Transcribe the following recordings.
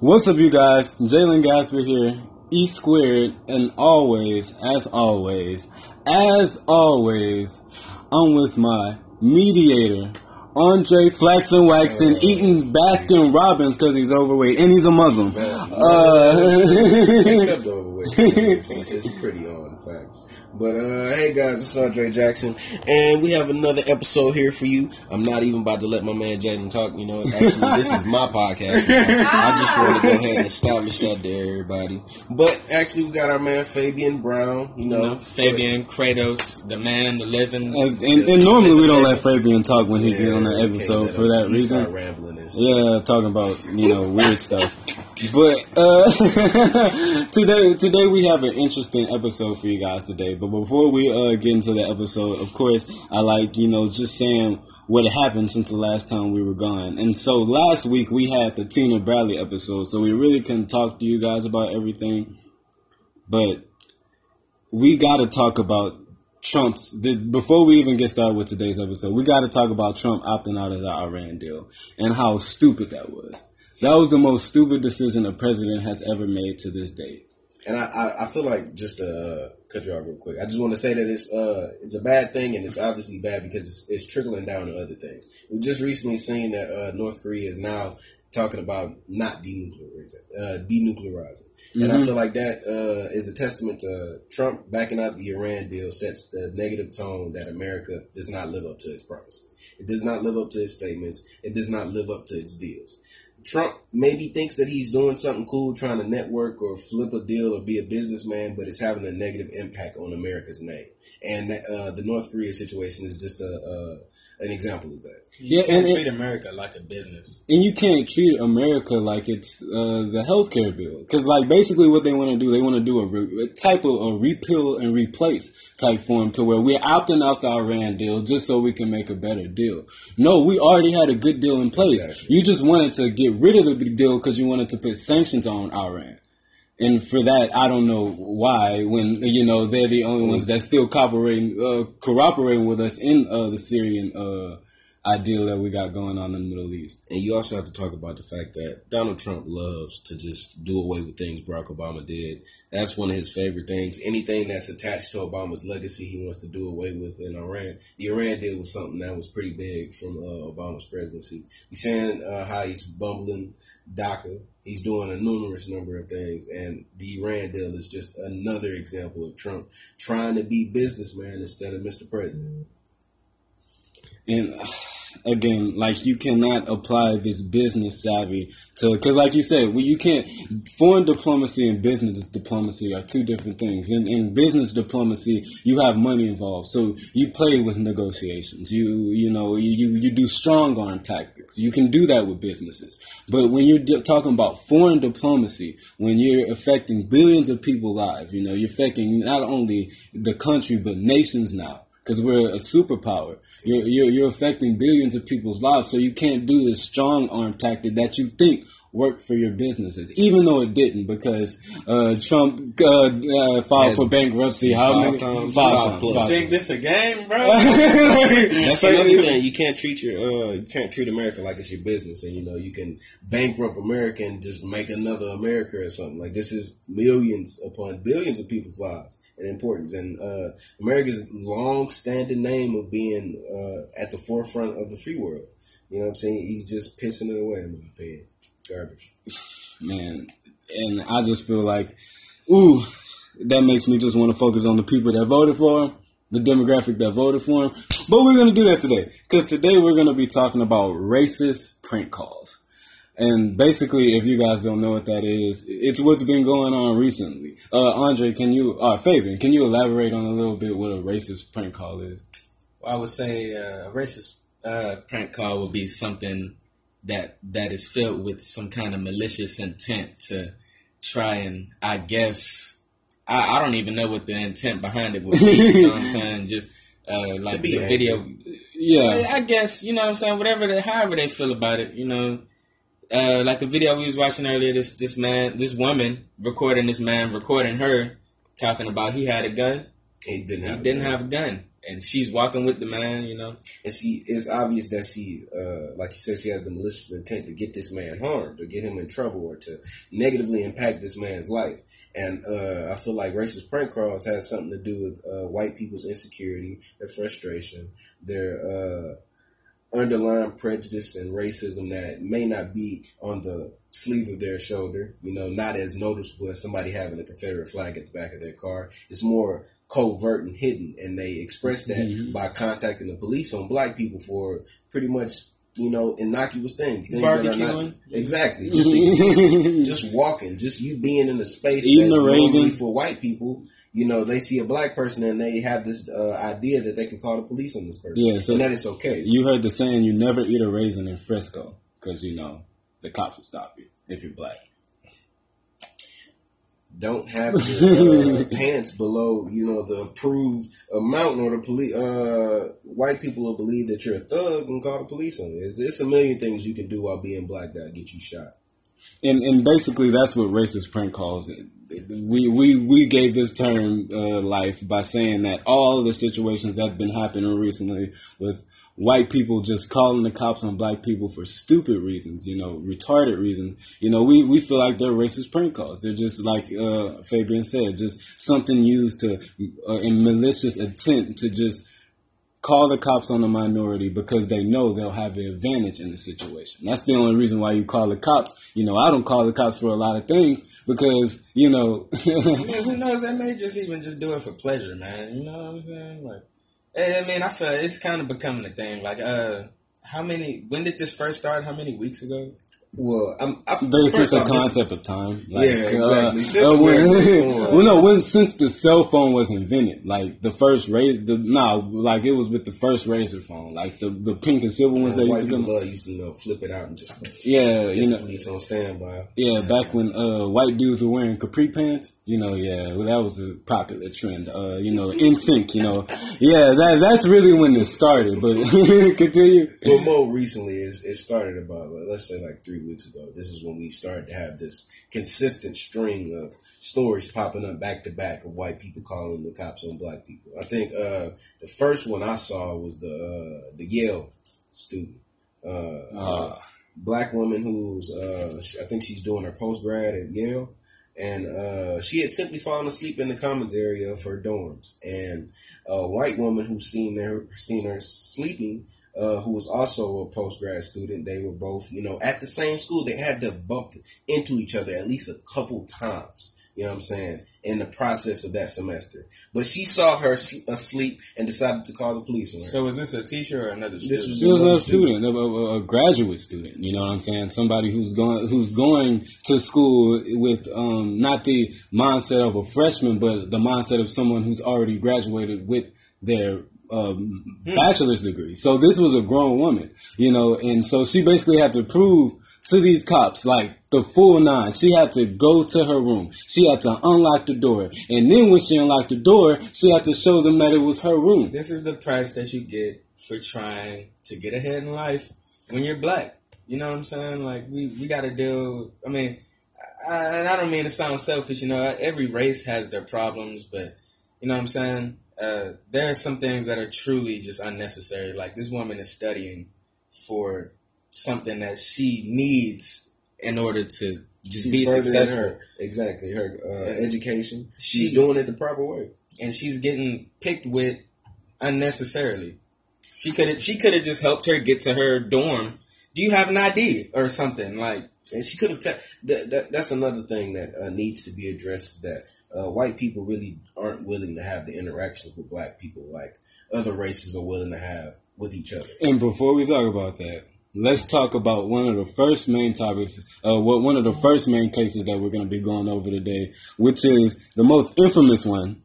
What's up, you guys? Jalen Gasper here, E squared, and always, as always, as always, I'm with my mediator, Andre Flaxen Waxen, eating Baskin Robbins because he's overweight and he's a Muslim. Uh, Except overweight. it's pretty on facts. But uh, hey guys, it's Andre Jackson, and we have another episode here for you. I'm not even about to let my man Jalen talk. You know, actually, this is my podcast. I just want to go ahead and establish that to everybody. But actually, we got our man Fabian Brown. You know, You know, Fabian Kratos, the man, the living. as- and, and normally we don't let Fabian talk when he get on the episode for him- that reason. start rambling Yeah, talking about you know weird stuff. But uh, today, today we have an interesting episode for you guys today. But before we uh, get into the episode, of course, I like you know just saying what happened since the last time we were gone. And so last week we had the Tina Bradley episode, so we really couldn't talk to you guys about everything. But we got to talk about Trump's. The, before we even get started with today's episode, we got to talk about Trump opting out of the Iran deal and how stupid that was. That was the most stupid decision a president has ever made to this date. And I, I, I feel like just to uh, cut you off real quick, I just want to say that it's uh it's a bad thing, and it's obviously bad because it's, it's trickling down to other things. We just recently seen that uh, North Korea is now talking about not denuclearizing, uh, denuclearizing, and I feel like that uh, is a testament to Trump backing out the Iran deal sets the negative tone that America does not live up to its promises. It does not live up to its statements. It does not live up to its deals. Trump maybe thinks that he's doing something cool, trying to network or flip a deal or be a businessman, but it's having a negative impact on America's name. And uh, the North Korea situation is just a uh, an example of that. You Yeah, can't and- treat America like a business. And you can't treat America like it's uh, the healthcare bill, because like basically what they want to do, they want to do a, re- a type of a repeal and replace type form to where we're opting out the Iran deal just so we can make a better deal. No, we already had a good deal in place. Exactly. You just wanted to get rid of the deal because you wanted to put sanctions on Iran. And for that, I don't know why. When you know they're the only ones that still cooperating, uh, cooperating with us in uh, the Syrian uh, ideal that we got going on in the Middle East. And you also have to talk about the fact that Donald Trump loves to just do away with things Barack Obama did. That's one of his favorite things. Anything that's attached to Obama's legacy, he wants to do away with in Iran. The Iran deal was something that was pretty big from uh, Obama's presidency. He's saying uh, how he's bumbling DACA. He's doing a numerous number of things, and the Iran deal is just another example of Trump trying to be businessman instead of Mr. President. And uh, again, like you cannot apply this business savvy to because, like you said, well, you can't. Foreign diplomacy and business diplomacy are two different things. In, in business diplomacy, you have money involved, so you play with negotiations. You you know you you, you do strong arm tactics. You can do that with businesses, but when you're talking about foreign diplomacy, when you're affecting billions of people lives, you know you're affecting not only the country but nations now because we're a superpower. You're, you're you're affecting billions of people's lives, so you can't do this strong arm tactic that you think worked for your businesses, even though it didn't, because uh, Trump uh, uh, filed Yes. for bankruptcy. How Five many times. Five Five times. plus. Five Think this a game, bro? That's another thing. You can't treat your uh, you can't treat America like it's your business, and you know you can bankrupt America and just make another America or something. Like this is millions upon billions of people's lives and importance, and uh, America's long-standing name of being uh, at the forefront of the free world. You know what I'm saying? He's just pissing it away, in my opinion. Garbage. man. And I just feel like, ooh, that makes me just want to focus on the people that voted for him, the demographic that voted for him. But we're going to do that today. Because today we're going to be talking about racist prank calls. And basically, if you guys don't know what that is, it's what's been going on recently. Uh, Andre, can you, uh, Fabian, can you elaborate on a little bit what a racist prank call is? I would say uh, a racist uh, prank call would be something that that is filled with some kind of malicious intent to try and, I guess, I, I don't even know what the intent behind it would be. you know what I'm saying? Just uh, like the angry. video. Yeah. I guess you know what I'm saying. Whatever, they, however they feel about it, you know. Uh, like the video we was watching earlier, this this man, this woman recording this man, recording her talking about he had a gun. He didn't He have. didn't a- have a gun, and she's walking with the man, you know. And she it's obvious that she, uh, like you said, she has the malicious intent to get this man harmed, or get him in trouble, or to negatively impact this man's life. And uh, I feel like racist prank calls has something to do with uh, white people's insecurity, their frustration, their uh, underlying prejudice and racism that may not be on the sleeve of their shoulder, you know, not as noticeable as somebody having a Confederate flag at the back of their car. It's more covert and hidden, and they express that mm-hmm. by contacting the police on black people for pretty much you know innocuous things, things barbecuing, exactly, just, just walking, just you being in a space Eating that's normally for white people. You know, they see a black person and they have this uh, idea that they can call the police on this person. Yeah, so and that it's okay. You heard the saying, "You never eat a raisin in Frisco," because you know the cops will stop you if you're black don't have your uh, pants below, you know, the approved amount, or the police, uh, white people will believe that you're a thug and call the police on you. It's, it's a million things you can do while being black that get you shot. And and basically, that's what racist prank calls. We we we gave this term uh, life by saying that all the situations that have been happening recently with white people just calling the cops on black people for stupid reasons, you know, retarded reasons. You know, we, we feel like they're racist prank calls. They're just like uh, Fabian said, just something used to uh, in malicious intent to just call the cops on the minority because they know they'll have the advantage in the situation. That's the only reason why you call the cops. You know, I don't call the cops for a lot of things because you know. who knows? They may just even just do it for pleasure, man. You know what I'm saying? Like I mean, I feel it's kind of becoming a thing. Like, uh, how many? When did this first start? How many weeks ago? Well, I'm, I, since the concept of time. Like, yeah, exactly. Uh, uh, when, well, no, when since the cell phone was invented, like the first Razr, the no, like it was with the first Razr phone, like the the pink and silver ones. Yeah, that used to come. Love used to you know flip it out and just yeah, you know, police on standby. Yeah, back when uh, white dudes were wearing capri pants, you know, yeah, well, that was a popular trend. Uh, you know, in sync, you know, yeah, that that's really when it started. But continue. Well, more recently, it, it started about let's say like three weeks ago. This is when we started to have this consistent string of stories popping up back to back of white people calling the cops on black people. I think uh, the first one I saw was the uh, the Yale student, uh, uh. black woman who's uh, I think she's doing her post grad at Yale. And uh, she had simply fallen asleep in the commons area of her dorms. And a white woman who seen her seen her sleeping uh, who was also a post grad student. They were both, you know, at the same school. They had to bump into each other at least a couple times. You know what I'm saying? In the process of that semester, but she saw her asleep and decided to call the police on her. So was this a teacher or another student? This was, it was another student, student. A, a, graduate student. You know what I'm saying? Somebody who's going who's going to school with um, not the mindset of a freshman, but the mindset of someone who's already graduated with their um, hmm. bachelor's degree. So this was a grown woman, you know, and so she basically had to prove to these cops like the full nine. She had to go to her room. She had to unlock the door, and then when she unlocked the door, she had to show them that it was her room. This is the price that you get for trying to get ahead in life when you're black. You know what I'm saying? Like we we got to deal. I mean, I, and I don't mean to sound selfish. You know, every race has their problems, but you know what I'm saying uh, there are some things that are truly just unnecessary. Like this woman is studying for something that she needs in order to just she's be successful. Her, exactly, her uh, education. She's she, doing it the proper way, and she's getting picked with unnecessarily. She could have she could have just helped her get to her dorm. Do you have an ID or something like? And she could have. Te- that, that, that's another thing that uh, needs to be addressed. Is that uh, white people really aren't willing to have the interactions with black people like other races are willing to have with each other. And before we talk about that, let's talk about one of the first main topics, uh, what one of the first main cases that we're going to be going over today, which is the most infamous one,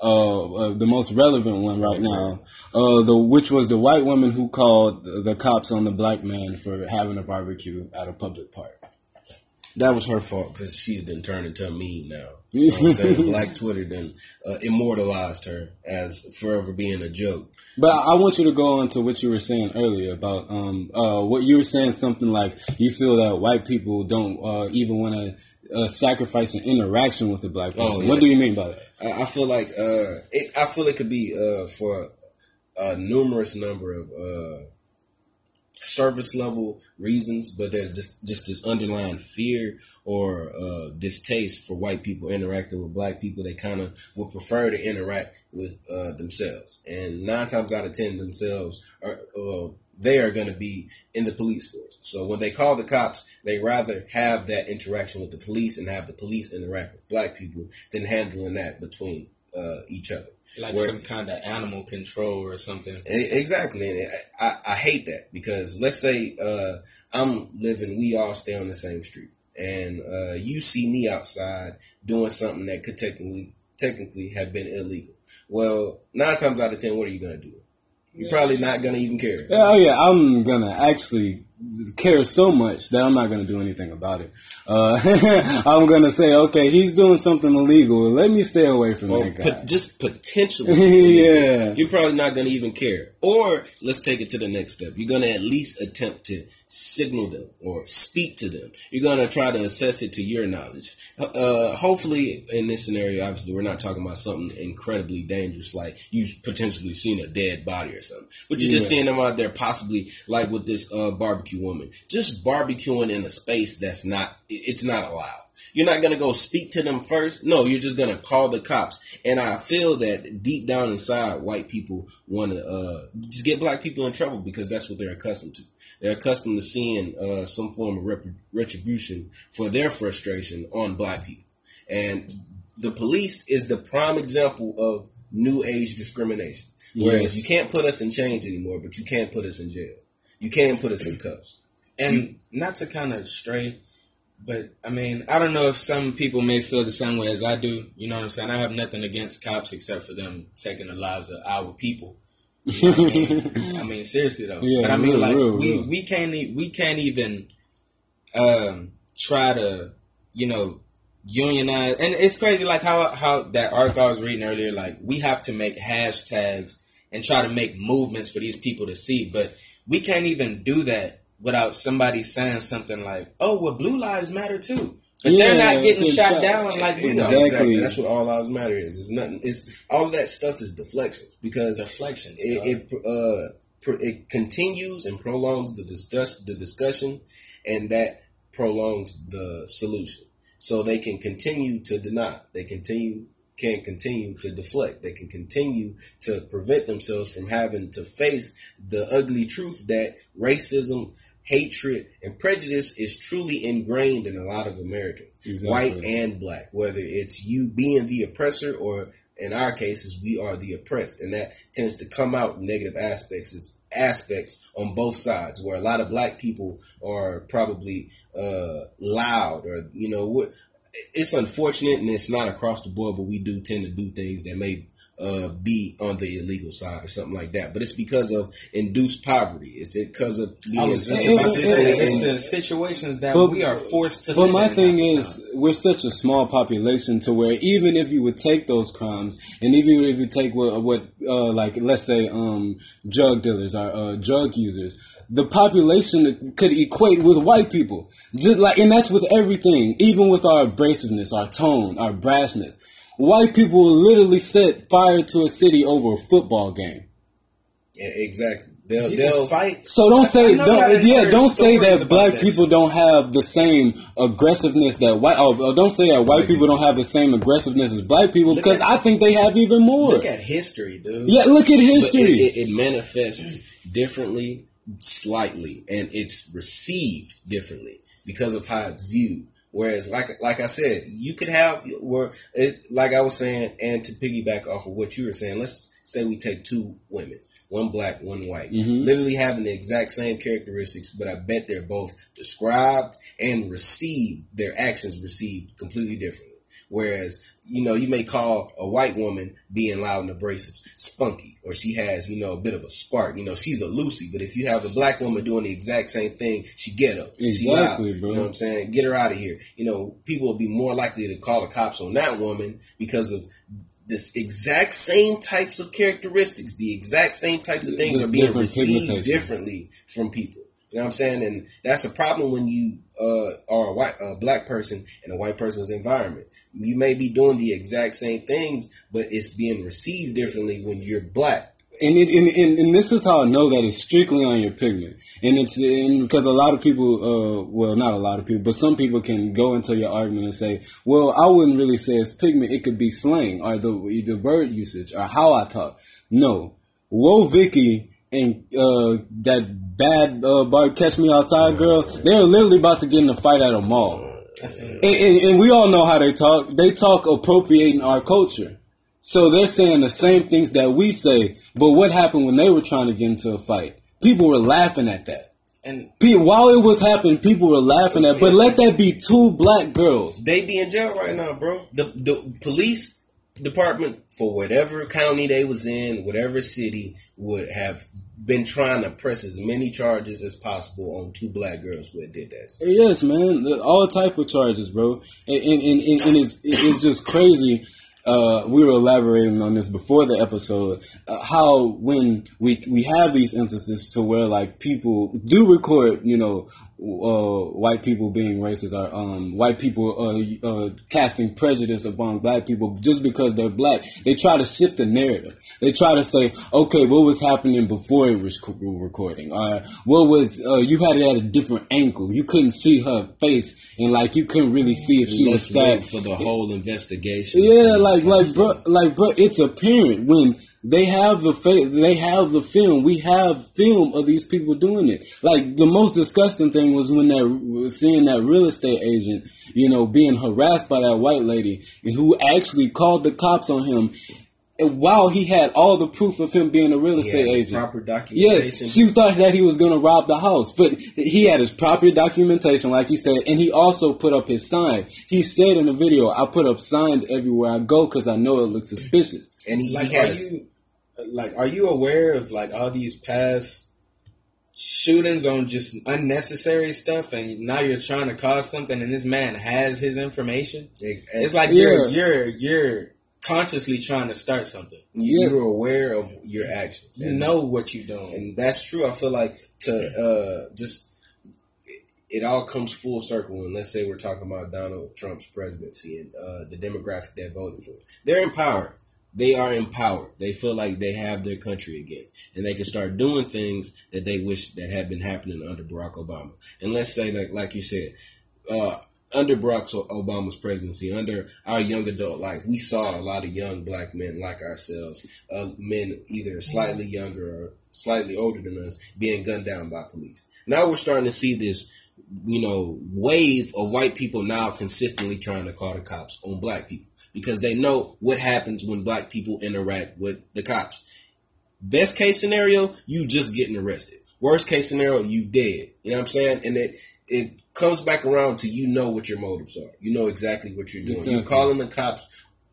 uh, uh, the most relevant one right now, uh, the which was the white woman who called the cops on the black man for having a barbecue at a public park. That was her fault because she's been turned into a meme now. You know what I'm saying? Black Twitter then uh, immortalized her as forever being a joke. But I want you to go on to what you were saying earlier about um, uh, what you were saying something like you feel that white people don't uh, even want to uh, sacrifice an interaction with a black person. Oh, yeah. What do you mean by that? I, I feel like uh, it, I feel it could be uh, for a numerous number of uh, surface level reasons, but there's just just this underlying fear or uh, distaste for white people interacting with black people. They kind of would prefer to interact with uh, themselves, and nine times out of ten, themselves are uh, they are going to be in the police force. So when they call the cops, they rather have that interaction with the police and have the police interact with black people than handling that between uh, each other like Where, some kind of animal control or something. Exactly, and I, I hate that because let's say uh, I'm living, we all stay on the same street, and uh, you see me outside doing something that could technically technically have been illegal. Well, nine times out of ten, what are you gonna do? You're probably not gonna even care. Oh yeah, I'm gonna actually care so much that I'm not going to do anything about it. Uh, I'm going to say, okay, he's doing something illegal. Let me stay away from well, that guy. just potentially. yeah. You're probably not going to even care. Or let's take it to the next step. You're going to at least attempt to signal them or speak to them. You're going to try to assess it to your knowledge. Uh, hopefully, in this scenario, obviously, we're not talking about something incredibly dangerous like you've potentially seen a dead body or something. But you're yeah. just seeing them out there, possibly like with this uh, barbecue woman, just barbecuing in a space that's not, it's not allowed. You're not going to go speak to them first. No, you're just going to call the cops. And I feel that deep down inside, white people want to uh, just get black people in trouble because that's what they're accustomed to. They're accustomed to seeing uh, some form of rep- retribution for their frustration on black people. And the police is the prime example of new age discrimination. Whereas yes. you can't put us in chains anymore, but you can't put us in jail. You can put us in cuffs. And you, not to kind of stray but I mean, I don't know if some people may feel the same way as I do. You know what I'm saying? I have nothing against cops except for them taking the lives of our people. You know I, mean? I, mean? seriously though. Yeah, but I mean, real, like real, we real. we can't we can't even um, try to you know unionize. And it's crazy, like how how that article I was reading earlier. Like we have to make hashtags and try to make movements for these people to see, but we can't even do that without somebody saying something like, "Oh, well, blue lives matter too." But yeah, they're not getting shot, shot, down like we exactly. exactly. That's what all lives matter is. It's nothing. It's all of that stuff is deflection because deflection. It, it uh it continues and prolongs the discuss the discussion, and that prolongs the solution. So they can continue to deny. They continue can continue to deflect. They can continue to prevent themselves from having to face the ugly truth that racism hatred and prejudice is truly ingrained in a lot of Americans, exactly. white and black, whether it's you being the oppressor or in our cases, we are the oppressed. And that tends to come out negative aspects is aspects on both sides where a lot of black people are probably uh, loud or, you know, what it's unfortunate and it's not across the board, but we do tend to do things that may uh, be on the illegal side or something like that. But it's because of induced poverty. It's because of being it's, it's, the situations that but, we are forced to. But my thing is, time. we're such a small population to where even if you would take those crimes, and even if you take what, what uh, like let's say, um, drug dealers or uh, drug users. The population could equate with white people, just like, and that's with everything, even with our abrasiveness, our tone, our brassness White people will literally set fire to a city over a football game. Yeah, exactly. They'll, they'll fight. So don't say don't, yeah don't say that black this. people don't have the same aggressiveness that white oh, oh don't say that white people don't have the same aggressiveness as black people look because at, I think they have even more. Look at history, dude. Yeah, look at history. It, it, it, manifests differently, slightly, and it's received differently because of how it's viewed. Whereas, like like I said, you could have where, like I was saying, and to piggyback off of what you were saying, let's say we take two women, one black, one white, mm-hmm. literally having the exact same characteristics, but I bet they're both described and received, their actions received completely differently. Whereas you know, you may call a white woman being loud and abrasive spunky, or she has, you know, a bit of a spark. You know, she's a Lucy. But if you have a black woman doing the exact same thing, she get up. Exactly, bro. You know what I'm saying? Get her out of here. You know, people will be more likely to call the cops on that woman because of this exact same types of characteristics, the exact same types of things Just are being received differently from people. You know what I'm saying? And that's a problem when you uh, are a white, a black person in a white person's environment you may be doing the exact same things, but it's being received differently when you're black and, it, and, and and this is how I know that it's strictly on your pigment, and it's and because a lot of people, uh, well, not a lot of people, but some people can go into your argument and say, well, I wouldn't really say it's pigment; it could be slang or the the word usage or how I talk. No, Woah, Vicky and uh, that bad uh, bar catch me outside girl, they're literally about to get in a fight at a mall. And, and, and we all know how they talk. They talk appropriating our culture. So they're saying the same things that we say, but what happened when they were trying to get into a fight? People were laughing at that. And While it was happening, people were laughing at. But let that be two black girls. They be in jail right now, bro. The the police department for whatever county they was in, whatever city, would have been trying to press as many charges as possible on two black girls who did that. So Yes, man, all type of charges, bro, and and, and, and and it's it's just crazy. Uh, we were elaborating on this before the episode. Uh, how when we we have these instances to where like people do record, you know, uh, white people being racist or um, white people uh, uh, casting prejudice upon black people just because they're black. They try to shift the narrative. They try to say, okay, what was happening before it was co- recording? Or what was uh, you had it at a different angle? You couldn't see her face, and like you couldn't really see if she was sad. for the whole investigation. Yeah, like like bro, like bro, it's apparent when they have the fa- they have the film. We have film of these people doing it. Like the most disgusting thing was when that seeing that real estate agent, you know, being harassed by that white lady who actually called the cops on him. And while he had all the proof of him being a real estate had agent, proper documentation. Yes, she thought that he was going to rob the house, but he had his proper documentation, like you said, and he also put up his sign. He said in the video, "I put up signs everywhere I go because I know it looks suspicious." and he, like, he are had a- you like are you aware of like all these past shootings on just unnecessary stuff, and now you're trying to cause something, and this man has his information? It's like you're Yeah. you're you're consciously trying to start something. you, Yeah. you're aware of your actions. You know what you're doing. and that's true. I feel like to uh, just it, it all comes full circle. And let's say we're talking about Donald Trump's presidency and uh, the demographic that voted for him. They're empowered. They are empowered. They feel like they have their country again, and they can start doing things that they wish that had been happening under Barack Obama. And let's say, like like you said, uh, under Barack Obama's presidency, under our young adult life, we saw a lot of young black men like ourselves, uh, men either slightly younger or slightly older than us, being gunned down by police. Now we're starting to see this, you know, wave of white people now consistently trying to call the cops on black people because they know what happens when black people interact with the cops. Best case scenario, you just getting arrested. Worst case scenario, you dead. You know what I'm saying? And it it comes back around to you know what your motives are. You know exactly what you're doing. You're calling the cops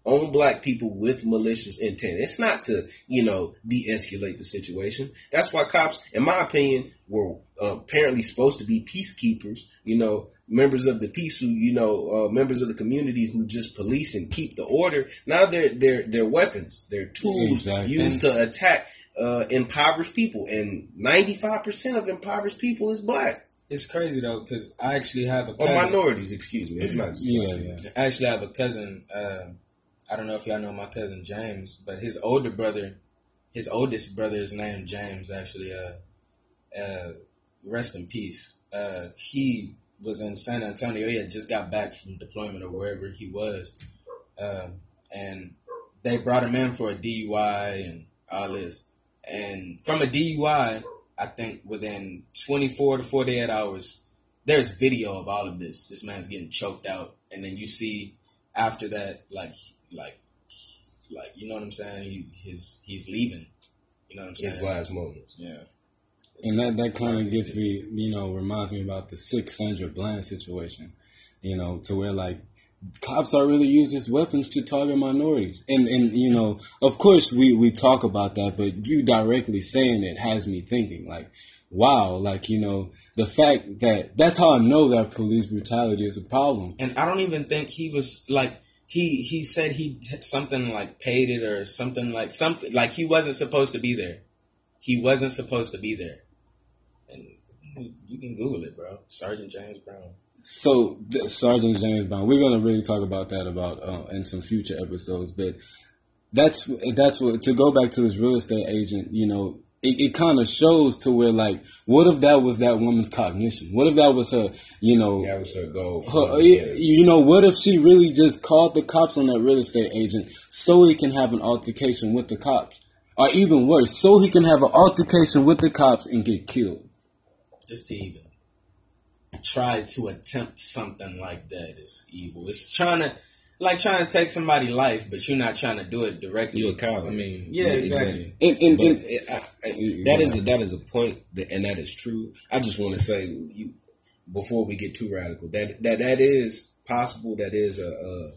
on black people with malicious intent. It's not to, you know, de-escalate the situation. That's why cops, in my opinion, were uh, apparently supposed to be peacekeepers, you know, members of the peace who, you know, uh, members of the community who just police and keep the order. Now they're they're they're weapons, they're tools Exactly. used to attack uh, impoverished people, and ninety five percent of impoverished people is black It's crazy though, because I actually have a or cousin. minorities. Excuse me, it's not. Yeah, yeah. I actually have a cousin. Uh, I don't know if y'all know my cousin James, but his older brother, his oldest brother is named James. Actually, uh, uh, rest in peace. Uh, he was in San Antonio. He had just got back from deployment or wherever he was, um, and they brought him in for a DUI and all this. And from a DUI, I think within 24 to 48 hours, there's video of all of this. This man's getting choked out, and then you see after that, like, like, like, you know what I'm saying? He, his he's leaving. You know what I'm saying? His last moment. Yeah. And that, that kind of gets me, you know, reminds me about the six Sandra Bland situation, you know, to where like cops are really used as weapons to target minorities. And, and you know, of course we, we talk about that, but you directly saying it has me thinking like, wow, like, you know, the fact that that's how I know that police brutality is a problem. And I don't even think he was like he he said he something like paid it or something like something like he wasn't supposed to be there. He wasn't supposed to be there. And you can Google it, bro. Sergeant James Brown. So the- Sergeant James Bond, we're gonna really talk about that about uh, in some future episodes. But that's that's what to go back to this real estate agent. You know, it, it kind of shows to where like, what if that was that woman's cognition? What if that was her? You know, That was her goal. her, you know, what if she really just called the cops on that real estate agent so he can have an altercation with the cops, or even worse, so he can have an altercation with the cops and get killed? just to even try to attempt something like that is evil. It's trying to like trying to take somebody's life, but you're not trying to do it directly. You're a coward. I mean, yeah, exactly. And, and, But and it, I, I, that is a, that is a point, that, and that is true. I just want to say, you, before we get too radical, that that that is possible. That is a, a,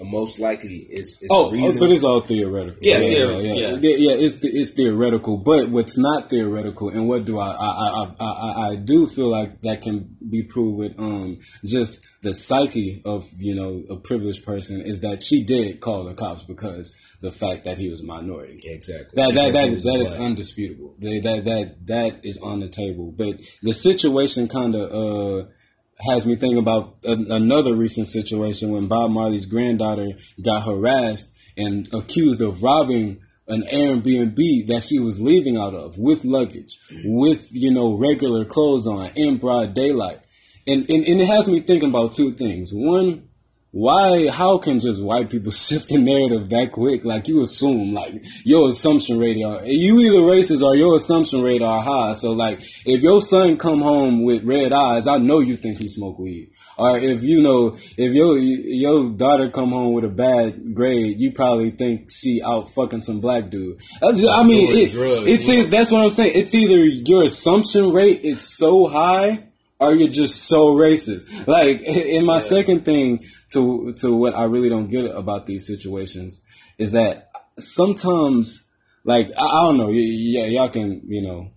a most likely. It's, it's Oh, a but it's all theoretical. Yeah, yeah, yeah, yeah, yeah. yeah. yeah, it's the, it's theoretical. But what's not theoretical, and what do I I, I I I I do feel like that can be proved with um just the psyche of you know a privileged person is that she did call the cops because the fact that he was a minority. exactly. That that Because that, that is black. undisputable. That that that that is on the table. But the situation kind of uh, has me thinking about a, another recent situation when Bob Marley's granddaughter got harassed and accused of robbing an Airbnb that she was leaving out of with luggage, with you know regular clothes on in broad daylight, and and, and it has me thinking about two things. One why how can just white people shift the narrative that quick? Like you assume like your assumption rate are you either racist or your assumption rate are high. So like if your son come home with red eyes i know you think he smoke weed. Or if you know if your your daughter come home with a bad grade you probably think she out fucking some black dude. I, just- I mean it, it's e- that's what i'm saying. It's either your assumption rate is so high or you're just so racist. Like, in my second thing to to what I really don't get about these situations is that sometimes, like, I, I don't know, y- y- y'all can you know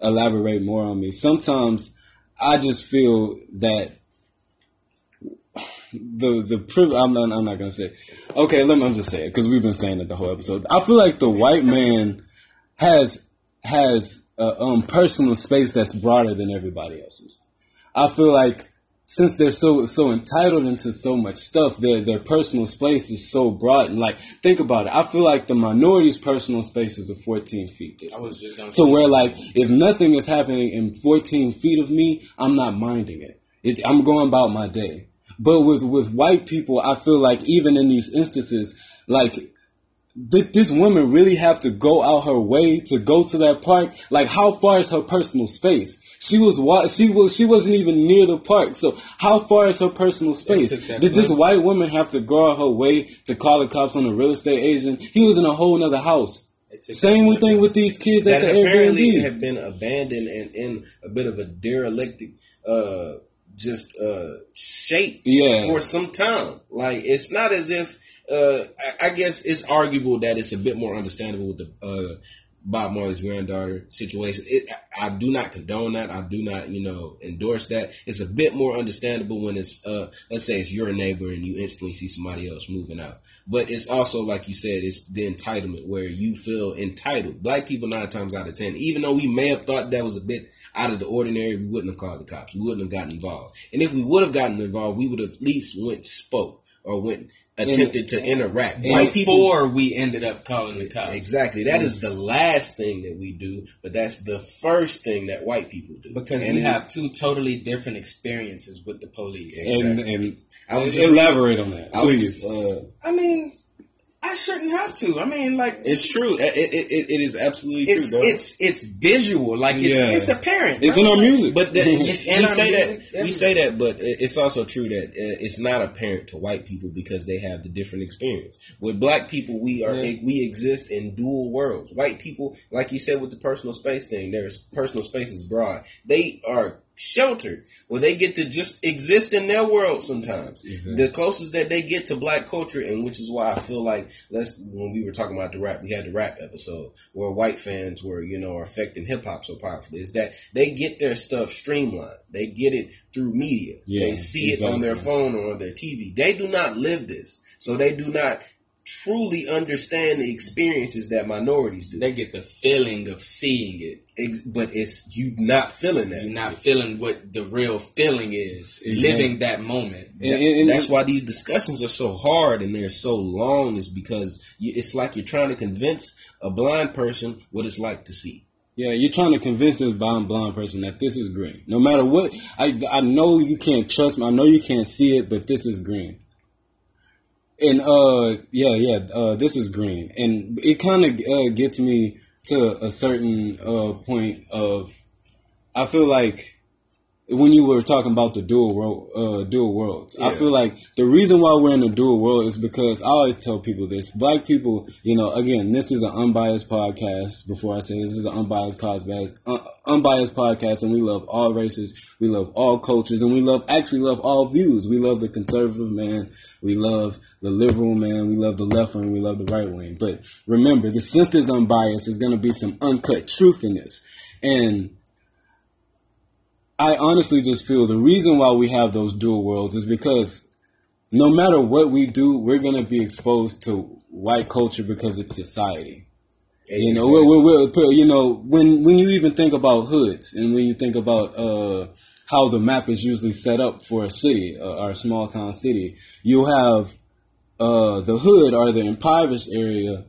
elaborate more on me. Sometimes I just feel that the the priv- I'm not I'm not gonna say. It. Okay, let me I'm just say it because we've been saying it the whole episode. I feel like the white man has has um, personal space that's broader than everybody else's. I feel like since they're so so entitled into so much stuff, their their personal space is so broad. And like, think about it. I feel like the minority's personal space is a 14 feet distance. was just gonna So where like if nothing is happening in 14 feet of me, I'm not minding it. it I'm going about my day. But with with white people, I feel like even in these instances, like did this woman really have to go out her way to go to that park? Like, how far is her personal space? She was wa- she was she wasn't even near the park. So how far is her personal space? Did this white woman have to go out her way to call the cops on a real estate agent? He was in a whole nother house. Same thing with these kids that at the apparently Airbnb. have been abandoned and in a bit of a derelict, uh, just uh, shape Yeah. for some time. Like it's not as if uh, I, I guess it's arguable that it's a bit more understandable with the uh, Bob Marley's granddaughter situation. It, I, I do not condone that. I do not, you know, endorse that. It's a bit more understandable when it's, uh, let's say it's your neighbor and you instantly see somebody else moving out. But it's also, like you said, it's the entitlement where you feel entitled. Black people, nine times out of ten, even though we may have thought that was a bit out of the ordinary, we wouldn't have called the cops. We wouldn't have gotten involved. And if we would have gotten involved, we would have at least went spoke or went attempted to interact. White people Before we ended up calling the cops. Exactly. That is the last thing that we do, but that's the first thing that white people do. Because And we it- have two totally different experiences with the police. and and I was just elaborate on that, I was, please. uh, I mean, I shouldn't have to. I mean, like it's true. It, it, it, is absolutely it's true. it's it's visual. Like it's Yeah. it's apparent. It's bro. in our music. But that, It's we say that we say that, but it's also true that uh, it's not apparent to white people because they have the different experience. With black people, we are we exist in dual worlds. White people, like you said with the personal space thing, their personal space is broad. They are sheltered where they get to just exist in their world sometimes. The closest that they get to black culture, and which is why I feel like let's when we were talking about the rap, we had the rap episode where white fans were you know affecting hip hop so powerfully. Is that they get their stuff streamlined, they get it through media, Yeah, they see it on their phone or on their TV. They do not live this, so they do not truly understand the experiences that minorities do. They get the feeling of seeing it. Ex- but it's you not feeling that. You're not feeling what the real feeling is. Exactly. Living that moment. And- and- and- That's why these discussions are so hard and they're so long. Is because you, it's like you're trying to convince a blind person what it's like to see. Yeah, you're trying to convince this blind blind person that this is green. No matter what, I I know you can't trust me. I know you can't see it, but this is green. And uh, yeah, yeah, uh, this is green, and it kind of uh, gets me to a certain uh point of. I feel like when you were talking about the dual world, uh, dual worlds, I feel like the reason why we're in a dual world is because I always tell people this: black people, you know, again, this is an unbiased podcast. Before I say this, this is an unbiased podcast, uh, unbiased podcast, and we love all races, we love all cultures, and we love actually love all views. We love the conservative man, we love the liberal man, we love the left wing, we love the right wing. But remember, the since there's unbiased, there's going to be some uncut truth in this, and I honestly just feel the reason why we have those dual worlds is because no matter what we do, we're going to be exposed to white culture because it's society. You know, we're, we're, we're, you know, when when you even think about hoods and when you think about uh, how the map is usually set up for a city uh, or a small town city, you have uh, the hood or the impoverished area.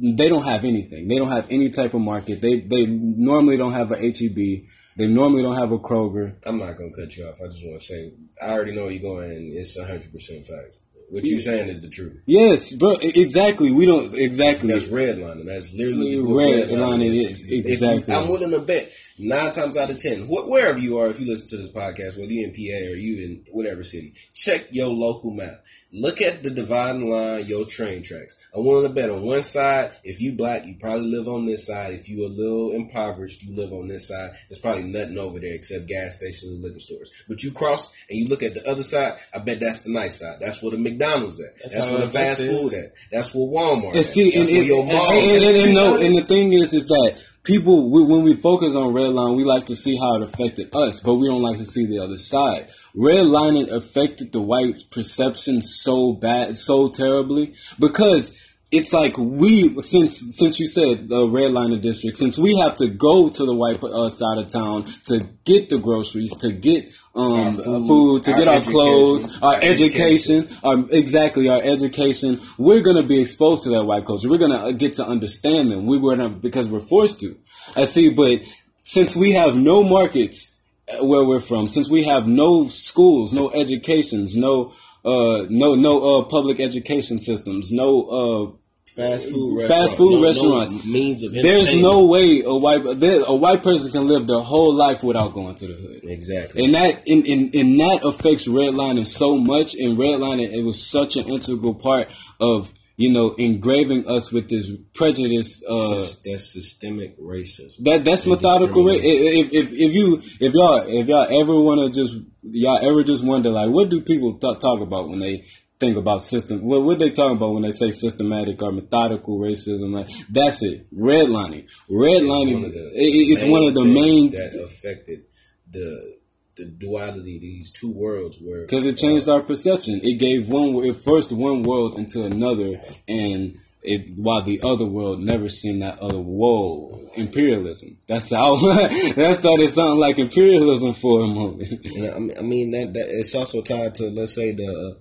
They don't have anything. They don't have any type of market. They they normally don't have a HEB. They normally don't have a Kroger. I'm not gonna cut you off. I just want to say I already know where you're going. and It's 100 percent fact. What you're saying is the truth. Yes, bro. Exactly. We don't exactly. That's redlining. That's literally Red redlining line it is. If you- Exactly. I'm willing to bet nine times out of ten, wh- wherever you are, if you listen to this podcast, whether you're in PA or you in whatever city, check your local map. Look at the dividing line, your train tracks. I'm willing to bet on one side, if you black, you probably live on this side. If you a little impoverished, you live on this side. There's probably nothing over there except gas stations and liquor stores. But you cross and you look at the other side, I bet that's the nice side. That's where the McDonald's at. That's, That's where the fast food at. That's where Walmart And at. see, That's and, where and, your and, mall and, at. and, and no, and the thing is, is that people, we, when we focus on redline, we like to see how it affected us, but we don't like to see the other side. Redlining affected the whites' perception so bad, so terribly, because it's like we, since since you said uh, redlining district, since we have to go to the white uh, side of town to get the groceries, to get um, food, food, to our get our education, clothes, our our education, our, exactly our education. We're gonna be exposed to that white culture. We're gonna uh, get to understand them. We were not because we're forced to. I see, but since we have no markets uh, where we're from, since we have no schools, no educations, no uh, no no uh, public education systems, no uh, fast food, Fast food No- no restaurants. means of there's no way a white a white person can live their whole life without going to the hood. exactly. And that in, in, and that affects redlining so much. And redlining it was such an integral part of you know engraving us with this prejudice. Uh, that's systemic racism. that that's And methodical. Ra- if, if if you if y'all if y'all ever want to just y'all ever just wonder like what do people th- talk about when they think about system what what they talking about when they say systematic or methodical racism like that's it redlining redlining It's one of the it- it- it's one of the main that affected the the duality, these two worlds were because it changed our perception. It gave one, it forced one world into another, and it while the other world never seen that other. Whoa, imperialism. That's how that started sounding like imperialism for a moment. I mean- I mean that, that it's also tied to let's say the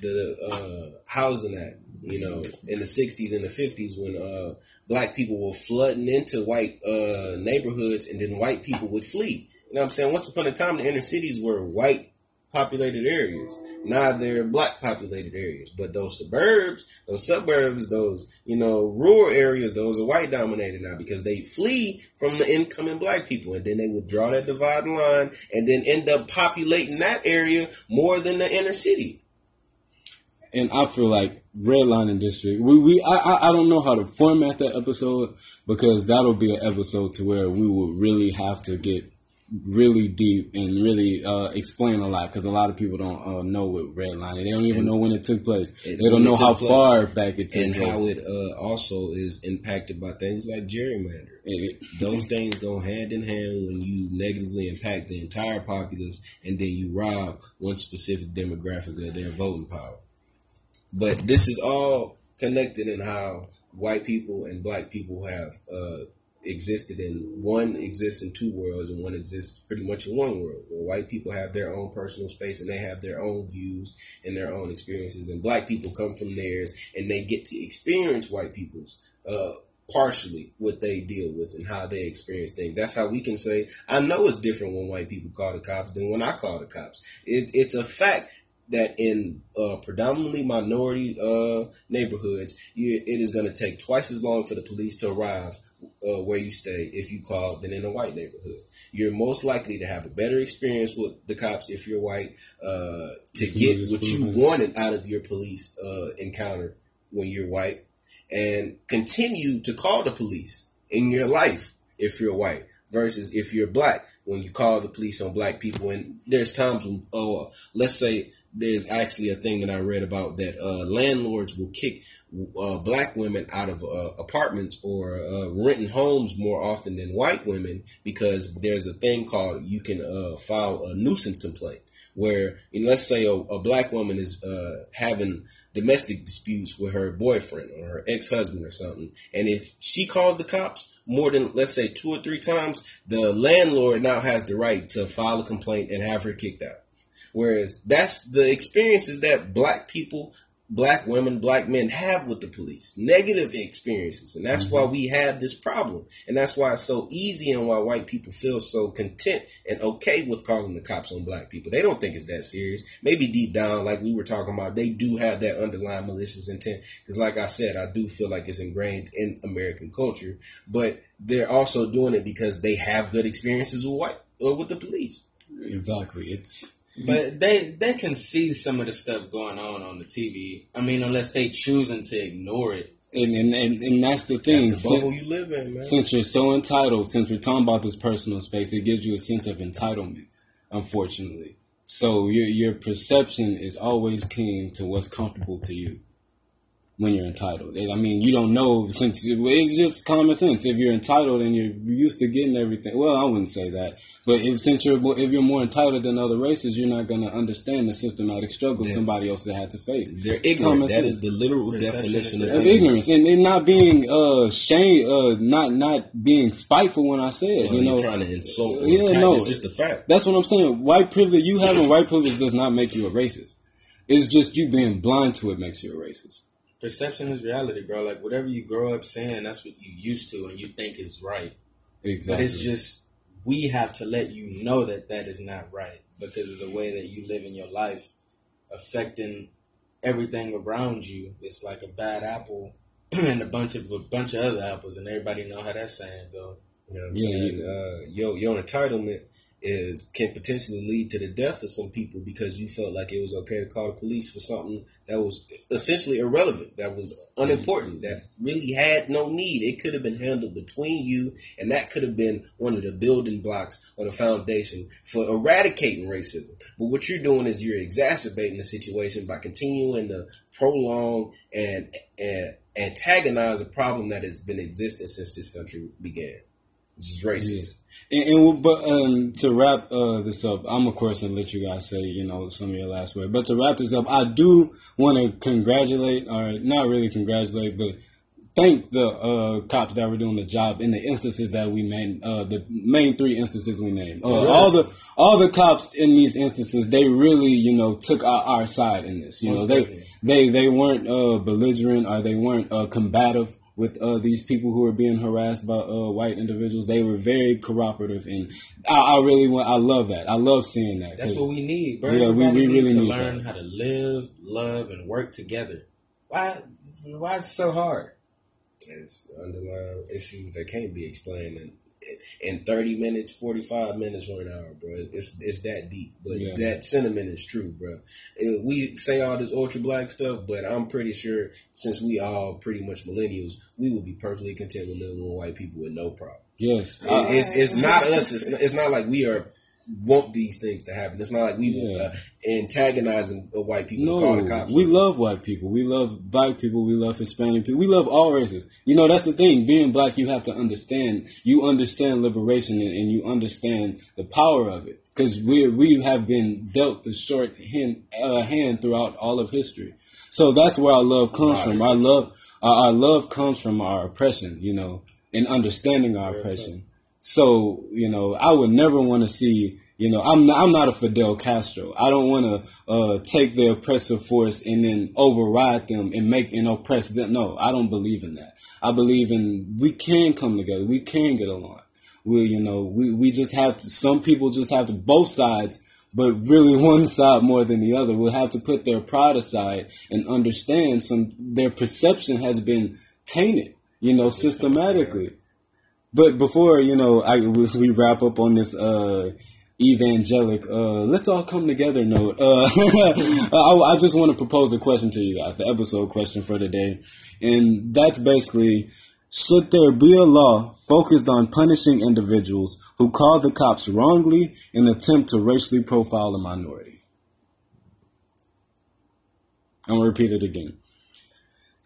the uh, housing act. You know, in the '60s and the '50s when uh, black people were flooding into white uh, neighborhoods, and then white people would flee. You know what I'm saying? Once upon a time, the inner cities were white populated areas. Now they're black populated areas. But those suburbs, those suburbs, those, you know, rural areas, those are white dominated now because they flee from the incoming black people. And then they would draw that dividing line and then end up populating that area more than the inner city. And I feel like redlining district. We we I, I don't know how to format that episode because that'll be an episode to where we will really have to get really deep and really uh, explain a lot because a lot of people don't uh, know what redlining. They don't even know when it took place. They don't know how place. far back it took And place. how it uh, also is impacted by things like gerrymandering. It- Those things go hand in hand when you negatively impact the entire populace and then you rob one specific demographic of their voting power. But this is all connected in how white people and black people have uh, existed in one exists in two worlds and one exists pretty much in one world. Where white people have their own personal space and they have their own views and their own experiences. And black people come from theirs and they get to experience white people's uh, partially what they deal with and how they experience things. That's how we can say i know it's different when white people call the cops than when i call the cops. It, it's a fact that in uh, predominantly minority uh, neighborhoods, you, it is going to take twice as long for the police to arrive uh, where you stay if you call than in a white neighborhood. You're most likely to have a better experience with the cops if you're white uh, to get what you wanted out of your police uh, encounter when you're white, and continue to call the police in your life if you're white versus if you're black when you call the police on black people. And there's times when, oh, let's say there's actually a thing that I read about that uh, landlords will kick uh, black women out of uh, apartments or uh, renting homes more often than white women because there's a thing called you can uh, file a nuisance complaint where let's say a, a black woman is uh, having domestic disputes with her boyfriend or her ex-husband or something. And if she calls the cops more than let's say two or three times the landlord now has the right to file a complaint and have her kicked out Whereas that's the experiences that black people, black women, black men have with the police. Negative experiences. And that's mm-hmm. why we have this problem. And that's why it's so easy and why white people feel so content and okay with calling the cops on black people. They don't think it's that serious. Maybe deep down, like we were talking about, they do have that underlying malicious intent. Because like I said, I do feel like it's ingrained in American culture. But they're also doing it because they have good experiences with white or with the police. Exactly. It's but they they can see some of the stuff going on on the TV. I mean, unless they choosing to ignore it. And and, and, and that's the thing. That's the bubble since, you live in, man. Since you're so entitled, since we're talking about this personal space, it gives you a sense of entitlement. Unfortunately, so your your perception is always keen to what's comfortable to you when you're entitled. I mean, you don't know since it's just common sense. If you're entitled and you're used to getting everything, well, I wouldn't say that, but if since you're if you're more entitled than other races, you're not going to understand the systematic struggle yeah. somebody else had to face. They're ignorant. That sense. is the literal definition of, of ignorance, and, and not being uh shame, uh, not not being spiteful when I say it. you know, trying to insult. yeah, no, it's just a fact. That's what I'm saying. White privilege, you having white privilege does not make you a racist. It's just you being blind to it makes you a racist perception is reality, bro. Like whatever you grow up saying, that's what you used to and you think is right. Exactly. But it's just we have to let you know that that is not right because of the way that you live in your life, affecting everything around you. It's like a bad apple and a bunch of a bunch of other apples, and everybody know how that saying go. You know what I'm yeah, saying? Yeah. Uh, your your entitlement is can potentially lead to the death of some people because you felt like it was okay to call the police for something that was essentially irrelevant, that was unimportant, mm-hmm. that really had no need. It could have been handled between you, and that could have been one of the building blocks or the foundation for eradicating racism. But what you're doing is you're exacerbating the situation by continuing to prolong and, and antagonize a problem that has been existing since this country began. Which is racist. And, and but um, to wrap uh, this up, I'm of course gonna let you guys say you know some of your last words. But to wrap this up, I do want to congratulate, or not really congratulate, but thank the uh, cops that were doing the job in the instances that we named, uh, the main three instances we named. Uh, yes. All the all the cops in these instances, they really you know took our, our side in this. You know, they they they weren't uh, belligerent or they weren't uh, combative with uh, these people who are being harassed by uh, white individuals. They were very cooperative, and I, I, really want. I love that. I love seeing that. That's what we need, bro. Yeah, we, we really need to learn that. how to live, love, and work together. Why? Why is it so hard? It's underlying issue that can't be explained, and in 30 minutes, 45 minutes or an hour, bro. It's it's that deep. But yeah. that sentiment is true, bro. we say all this ultra black stuff, but I'm pretty sure since we all pretty much millennials, we will be perfectly content with living with white people with no problem. Yes. It, it's, it's not us. It's, it's not like we are want these things to happen. It's not like we yeah. uh, antagonizing white people. No, the cops. We love white people. We love black people. We love Hispanic people. We love all races. You know, that's the thing. Being black, you have to understand. You understand liberation and, and you understand the power of it. because we we have been dealt the short hand, uh, hand throughout all of history. So that's where our love comes from. Our love, our, our love comes from our oppression, you know, and understanding our oppression. So you know, I would never want to see. You know, I'm not, I'm not a Fidel Castro. I don't want to uh, take the oppressive force and then override them and make and oppress them. No, I don't believe in that. I believe in we can come together. We can get along. We, you know, we, we just have to. Some people just have to both sides, but really one side more than the other. Will have to put their pride aside and understand some their perception has been tainted. You know, systematically. But before you know, I we, wrap up on this uh, evangelic. Uh, let's all come together note. Uh, I, I just want to propose a question to you guys, the episode question for today, and that's basically: Should there be a law focused on punishing individuals who call the cops wrongly in attempt to racially profile a minority? I'm gonna repeat it again.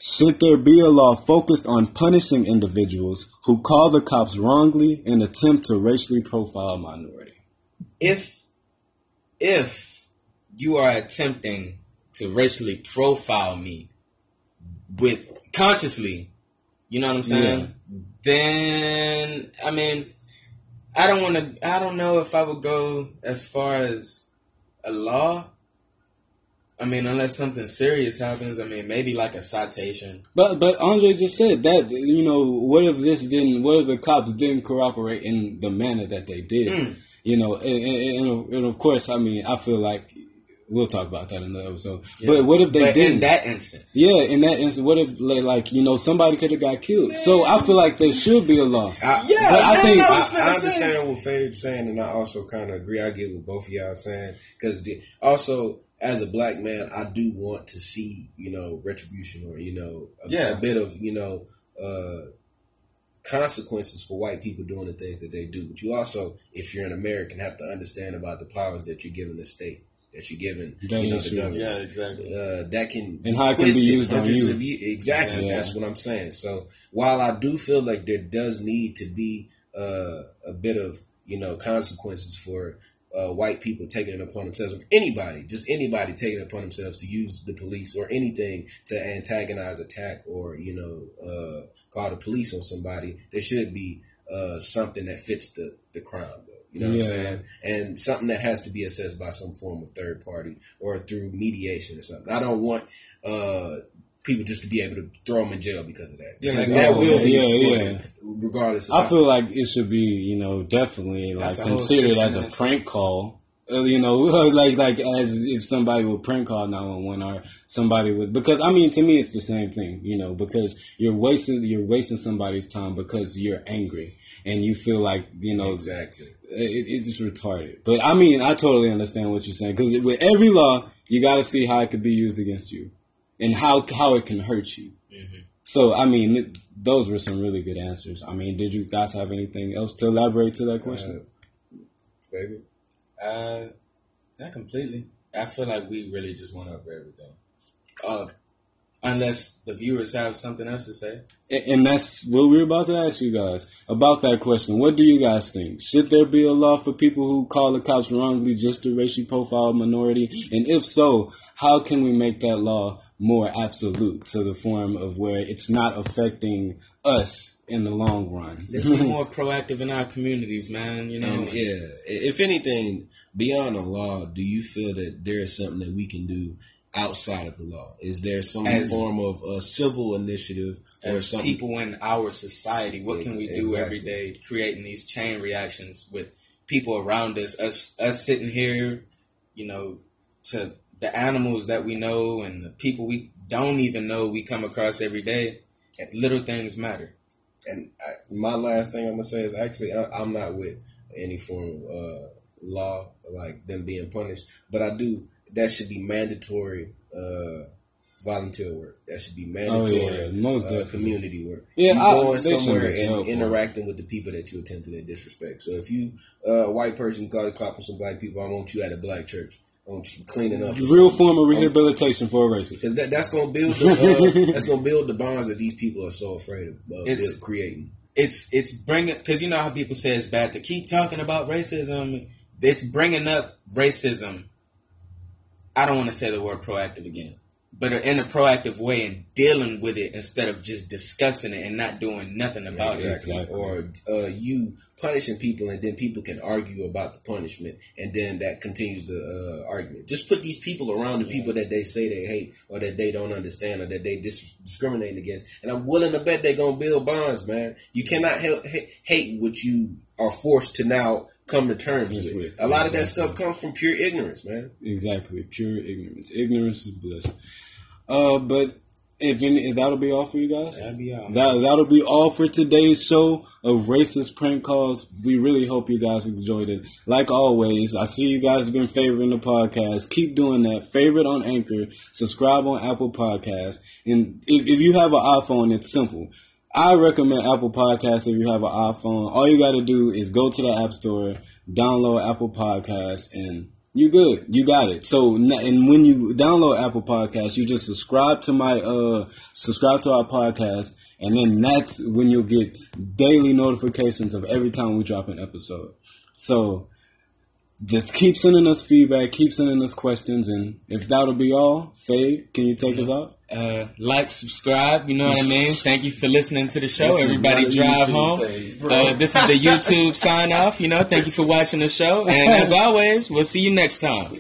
Should there be a law focused on punishing individuals who call the cops wrongly in attempt to racially profile a minority? If if you are attempting to racially profile me with consciously, you know what I'm saying? Yeah. Then I mean, I don't want to. I don't know if I would go as far as a law. I mean, unless something serious happens, I mean, maybe like a citation. But but Andre just said that you know what if this didn't what if the cops didn't cooperate in the manner that they did Mm. you know and, and, and- and of course I mean I feel like we'll talk about that in another episode but what if they But didn't in that instance? yeah in that instance what if like, like you know somebody could have got killed so I feel like there should be a law I, Yeah, But I think- I I, was I finna say. understand what Fade's saying, and I also kind of agree. I get what both of y'all saying because also as a black man, I do want to see you know retribution or you know a, Yeah. a bit of you know uh, consequences for white people doing the things that they do. But you also, if you're an American, have to understand about the powers that you're giving the state, that you're giving That you know is the true. government exactly. uh, that can And how it can be used on hundreds you. of ye- Exactly, Yeah. that's what I'm saying. So while I do feel like there does need to be uh, a bit of you know consequences for uh, white people taking it upon themselves, or anybody, just anybody taking it upon themselves to use the police or anything to antagonize, attack, or you know uh, call the police on somebody, there should be uh, something that fits the the crime. Though. You know what I'm Yeah. saying? and something that has to be assessed by some form of third party or through mediation or something. I don't want uh, people just to be able to throw them in jail because of that. Yeah, Because like, that will be yeah, exploited, yeah. regardless. Of I how- feel like it should be, you know, definitely like That's a considered as a prank call. Uh, you know, like like as if somebody would prank call nine one one or somebody would because I mean to me it's the same thing, you know, because you're wasting you're wasting somebody's time because you're angry and you feel like you know exactly. it, it's just retarded. But I mean, I totally understand what you're saying because with every law, you got to see how it could be used against you and how how it can hurt you. So I mean, th- those were some really good answers. I mean, did you guys have anything else to elaborate to that question? Baby. Uh, not completely. I feel like we really just went over everything. Uh, unless the viewers have something else to say. And that's what we're about to ask you guys about that question. What do you guys think? Should there be a law for people who call the cops wrongly just to racially profile a minority? And if so, how can we make that law more absolute to the form of where it's not affecting us in the long run? Let's be more proactive in our communities, man. You know, And yeah, if anything, beyond the law, do you feel that there is something that we can do outside of the law? Is there some As- form of a civil initiative or as something? people in our society, what can we do Exactly. every day, creating these chain reactions with people around us, us, us sitting here, you know, to the animals that we know and the people we don't even know we come across every day. Little things matter. and I, my last thing I'm gonna say is actually I, I'm not with any form of uh, law like them being punished, but I do that should be mandatory uh, volunteer work. That should be mandatory Oh, yeah, most uh, definitely. community work. Yeah, you going they somewhere and interacting with the people that you attempted to disrespect. So if you uh, a white person call the cop on some black people, I want you at a black church. I want you cleaning up. or Real form of rehabilitation for a racist. Because that, that's gonna build the uh, that's gonna build the bonds that these people are so afraid of uh, It's- creating. It's it's bringing because you know how people say it's bad to keep talking about racism, it's bringing up racism. I don't want to say the word proactive again, but in a proactive way and dealing with it instead of just discussing it and not doing nothing about Yeah, it. exactly. Or uh, you punishing people, and then people can argue about the punishment, and then that continues the uh, argument. Just put these people around the people that they say they hate, or that they don't understand, or that they dis- discriminate against, and I'm willing to bet they're gonna build bonds, man. You cannot help ha- hate what you are forced to now come to terms with. with. A lot of that stuff comes from pure ignorance, man. Exactly, pure ignorance. Ignorance is bliss. Uh, but if, any, if that'll be all for you guys, That'd be all. That that'll be all for today's show of racist prank calls. We really hope you guys enjoyed it. Like always, I see you guys have been favoring the podcast. Keep doing that. Favorite on Anchor, subscribe on Apple Podcasts, and if, if you have an iPhone, it's simple. I recommend Apple Podcasts if you have an iPhone. All you got to do is go to the App Store, download Apple Podcasts, and you good. You got it. So, and when you download Apple Podcasts, you just subscribe to my uh subscribe to our podcast, and then that's when you'll get daily notifications of every time we drop an episode. So, just keep sending us feedback, keep sending us questions, and if that'll be all, Faye, can you take us out? Uh, like, subscribe. You know what I mean. Thank you for listening to the show. This Everybody drive YouTube home. uh, this is the YouTube sign off. You know, thank you for watching the show. And as always, we'll see you next time.